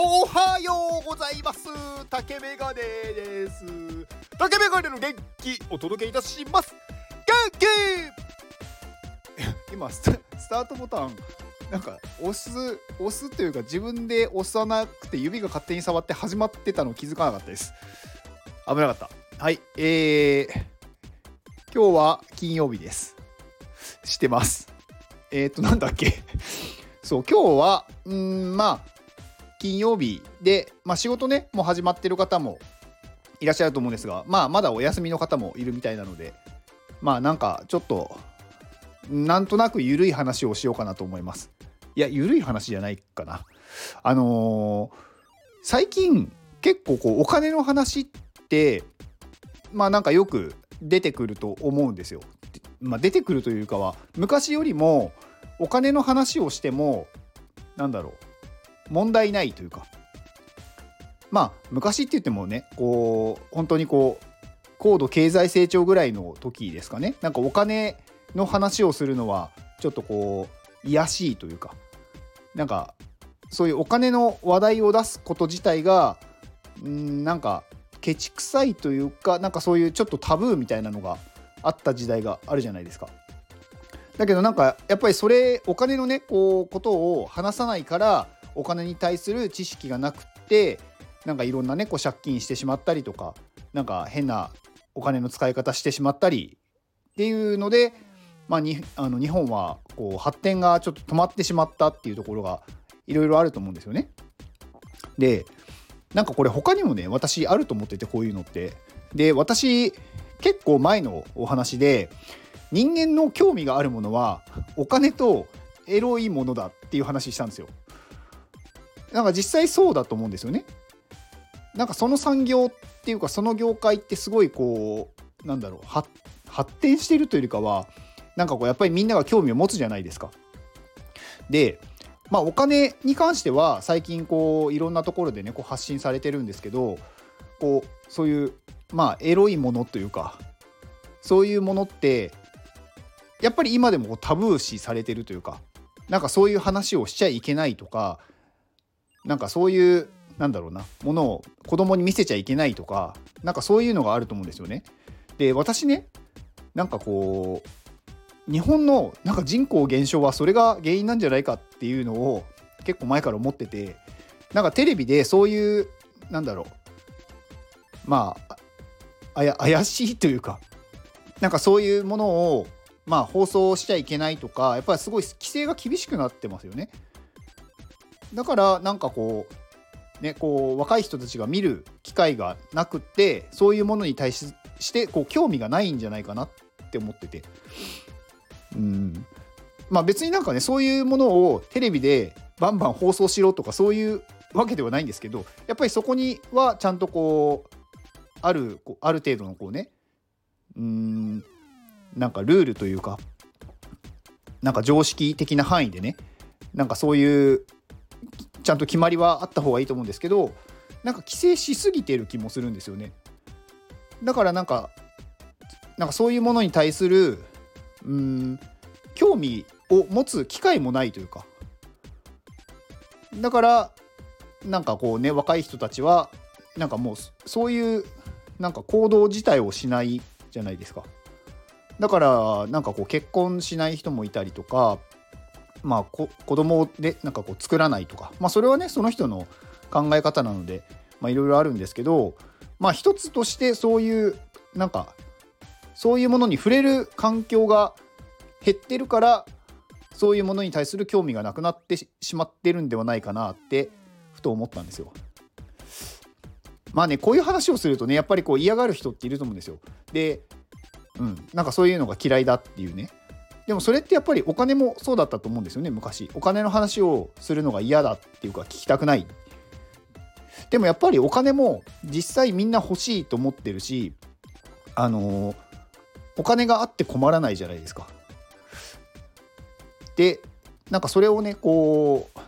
おはようございます。竹メガネです。竹メガネの元気お届けいたします。元気！今スタートボタンなんか押す押すというか自分で押さなくて指が勝手に触って始まってたの気づかなかったです。危なかった。はい。えー、今日は金曜日です。してます。えっ、ー、となんだっけ。そう今日はうんまあ金曜日で、まあ、仕事ねもう始まってる方もいらっしゃると思うんですが、まあ、まだお休みの方もいるみたいなのでまあなんかちょっとなんとなく緩い話をしようかなと思います。いや緩い話じゃないかな。あのー、最近結構こうお金の話ってまあなんかよく出てくると思うんですよ。まあ、出てくるというかは昔よりもお金の話をしてもなんだろう問題ないというか。まあ昔って言ってもねこう本当にこう高度経済成長ぐらいの時ですかね。なんかお金の話をするのはちょっとこう癒しいというか。なんかそういうお金の話題を出すこと自体がんなんかケチくさいというかなんかそういうちょっとタブーみたいなのがあった時代があるじゃないですか。だけどなんかやっぱりそれお金のねこうことを話さないからお金に対する知識がなくってなんかいろんなねこう借金してしまったりとかなんか変なお金の使い方してしまったりっていうので、まあ、にあの日本はこう発展がちょっと止まってしまったっていうところがいろいろあると思うんですよね。でなんかこれ他にもね私あると思っててこういうのって。で私結構前のお話で人間の興味があるものはお金とエロいものだっていう話したんですよ。なんか実際そうだと思うんですよね。なんかその産業っていうかその業界ってすごいこうなんだろう発展してるというよりかはなんかこうやっぱりみんなが興味を持つじゃないですか。でまあお金に関しては最近こういろんなところでねこう発信されてるんですけどこうそういうまあエロいものというかそういうものってやっぱり今でもタブー視されてるというかなんかそういう話をしちゃいけないとかなんかそういうなんだろうなものを子供に見せちゃいけないとかなんかそういうのがあると思うんですよね。で私ねなんかこう日本のなんか人口減少はそれが原因なんじゃないかっていうのを結構前から思っててなんかテレビでそういうなんだろうまあ怪しいというかなんかそういうものをまあ放送しちゃいけないとかやっぱりすごい規制が厳しくなってますよね。だからなんかこうねこう若い人たちが見る機会がなくってそういうものに対してこう興味がないんじゃないかなって思ってて。うん。まあ別になんかねそういうものをテレビでバンバン放送しろとかそういうわけではないんですけどやっぱりそこにはちゃんとこうあるこうある程度のこうねうんなんかルールというかなんか常識的な範囲でねなんかそういうちゃんと決まりはあった方がいいと思うんですけどなんか規制しすぎてる気もするんですよね。だからなんかなんかそういうものに対するうん興味を持つ機会もないというか。だからなんかこうね若い人たちはなんかもうそういうなんか行動自体をしないじゃないですか。だからなんかこう結婚しない人もいたりとかまあ、子供でなんかこう作らないとか、まあ、それはねその人の考え方なのでいろいろあるんですけど、まあ、一つとしてそういうなんかそういうものに触れる環境が減ってるからそういうものに対する興味がなくなってしまってるんではないかなってふと思ったんですよ。まあねこういう話をするとねやっぱりこう嫌がる人っていると思うんですよ。で、うん、なんかそういうのが嫌いだっていうねでもそれってやっぱりお金もそうだったと思うんですよね昔。お金の話をするのが嫌だっていうか聞きたくない。でもやっぱりお金も実際みんな欲しいと思ってるしあの、お金があって困らないじゃないですか。でなんかそれをねこう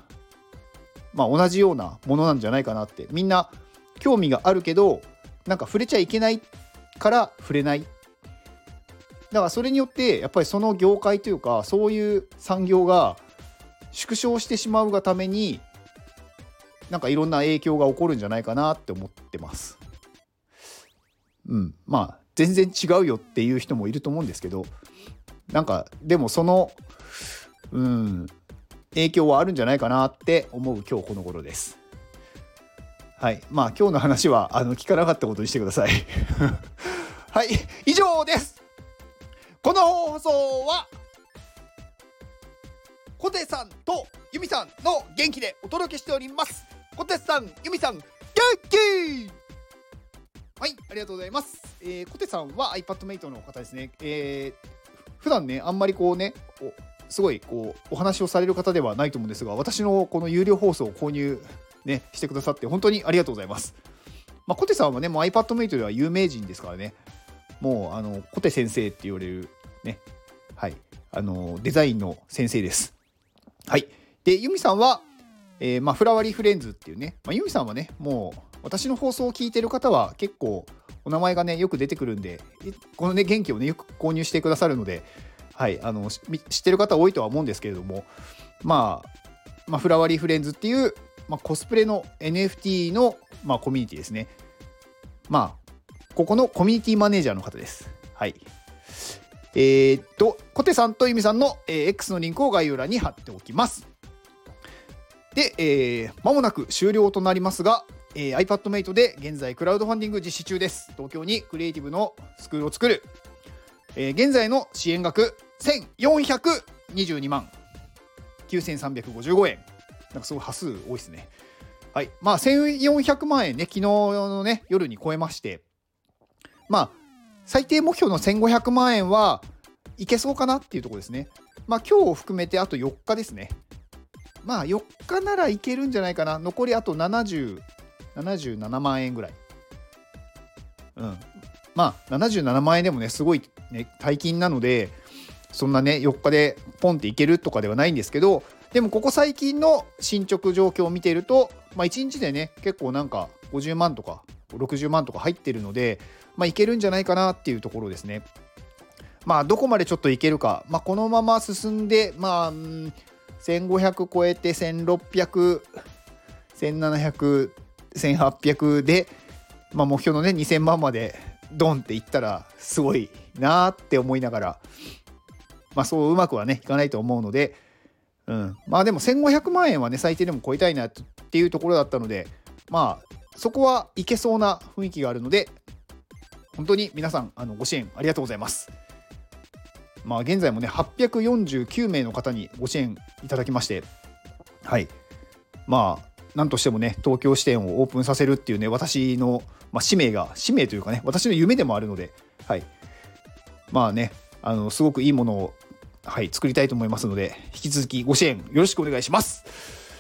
まあ同じようなものなんじゃないかなって。みんな興味があるけどなんか触れちゃいけないから触れない。だからそれによってやっぱりその業界というかそういう産業が縮小してしまうがためになんかいろんな影響が起こるんじゃないかなって思ってます。うん、まあ全然違うよっていう人もいると思うんですけどなんかでもそのうん影響はあるんじゃないかなって思う今日この頃です。はいまあ今日の話はあの聞かなかったことにしてください。はい以上ですこの放送はコテさんとユミさんの元気でお届けしております。コテさんユミさん元気！はいありがとうございます、えー、コテさんは iPadMate の方ですね。えー、普段ねあんまりこうねすごいこうお話をされる方ではないと思うんですが私のこの有料放送を購入ねしてくださって本当にありがとうございます。まあ、コテさんはね、もう iPadMate では有名人ですからね、もうあのコテ先生って言われるね、はい、あのデザインの先生です。はい。で、ユミさんは、えーまあ、フラワリーフレンズっていうね、まあ、ユミさんはね、もう私の放送を聞いてる方は結構お名前がね、よく出てくるんで、このね、元気をね、よく購入してくださるので、はい、あの知ってる方多いとは思うんですけれども、まあ、まあ、フラワリーフレンズっていう、まあ、コスプレの NFT の、まあ、コミュニティですね。まあ、ここのコミュニティマネージャーの方です。はい。えー、っと、コテさんとユミさんの、えー X のリンクを概要欄に貼っておきます。で、えー、間もなく終了となりますが、えー iPadMate で現在クラウドファンディング実施中です。東京にクリエイティブのスクールを作る。えー現在の支援額1422万9355円。なんかすごい端数多いですね。はい。まあ1400万円ね、昨日のね、夜に超えまして、まあ、最低目標の1500万円はいけそうかなっていうところですね。まあ今日を含めてあと4日ですね。まあ4日ならいけるんじゃないかな。残りあと70、77万円ぐらい。うん。まあ77万円でもね、すごいね、大金なので、そんなね、4日でポンっていけるとかではないんですけど、でもここ最近の進捗状況を見ていると、まあ1日でね、結構なんか50万とか60万とか入ってるので、まあいけるんじゃないかなっていうところですね。まあどこまでちょっといけるか、まあこのまま進んで、まあ、1500超えて1600、1700、1800で、まあ目標のね2000万までドンっていったらすごいなーって思いながら、まあそううまくはねいかないと思うので、うん、まあでも1500万円はね最低でも超えたいなっていうところだったのでまあそこはいけそうな雰囲気があるので本当に皆さんあのご支援ありがとうございます。まあ現在もね849名の方にご支援いただきましてはいまあなんとしてもね東京支店をオープンさせるっていうね私の、まあ、使命が使命というかね私の夢でもあるのではいまあねあのすごくいいものをはい、作りたいと思いますので、引き続きご支援よろしくお願いします。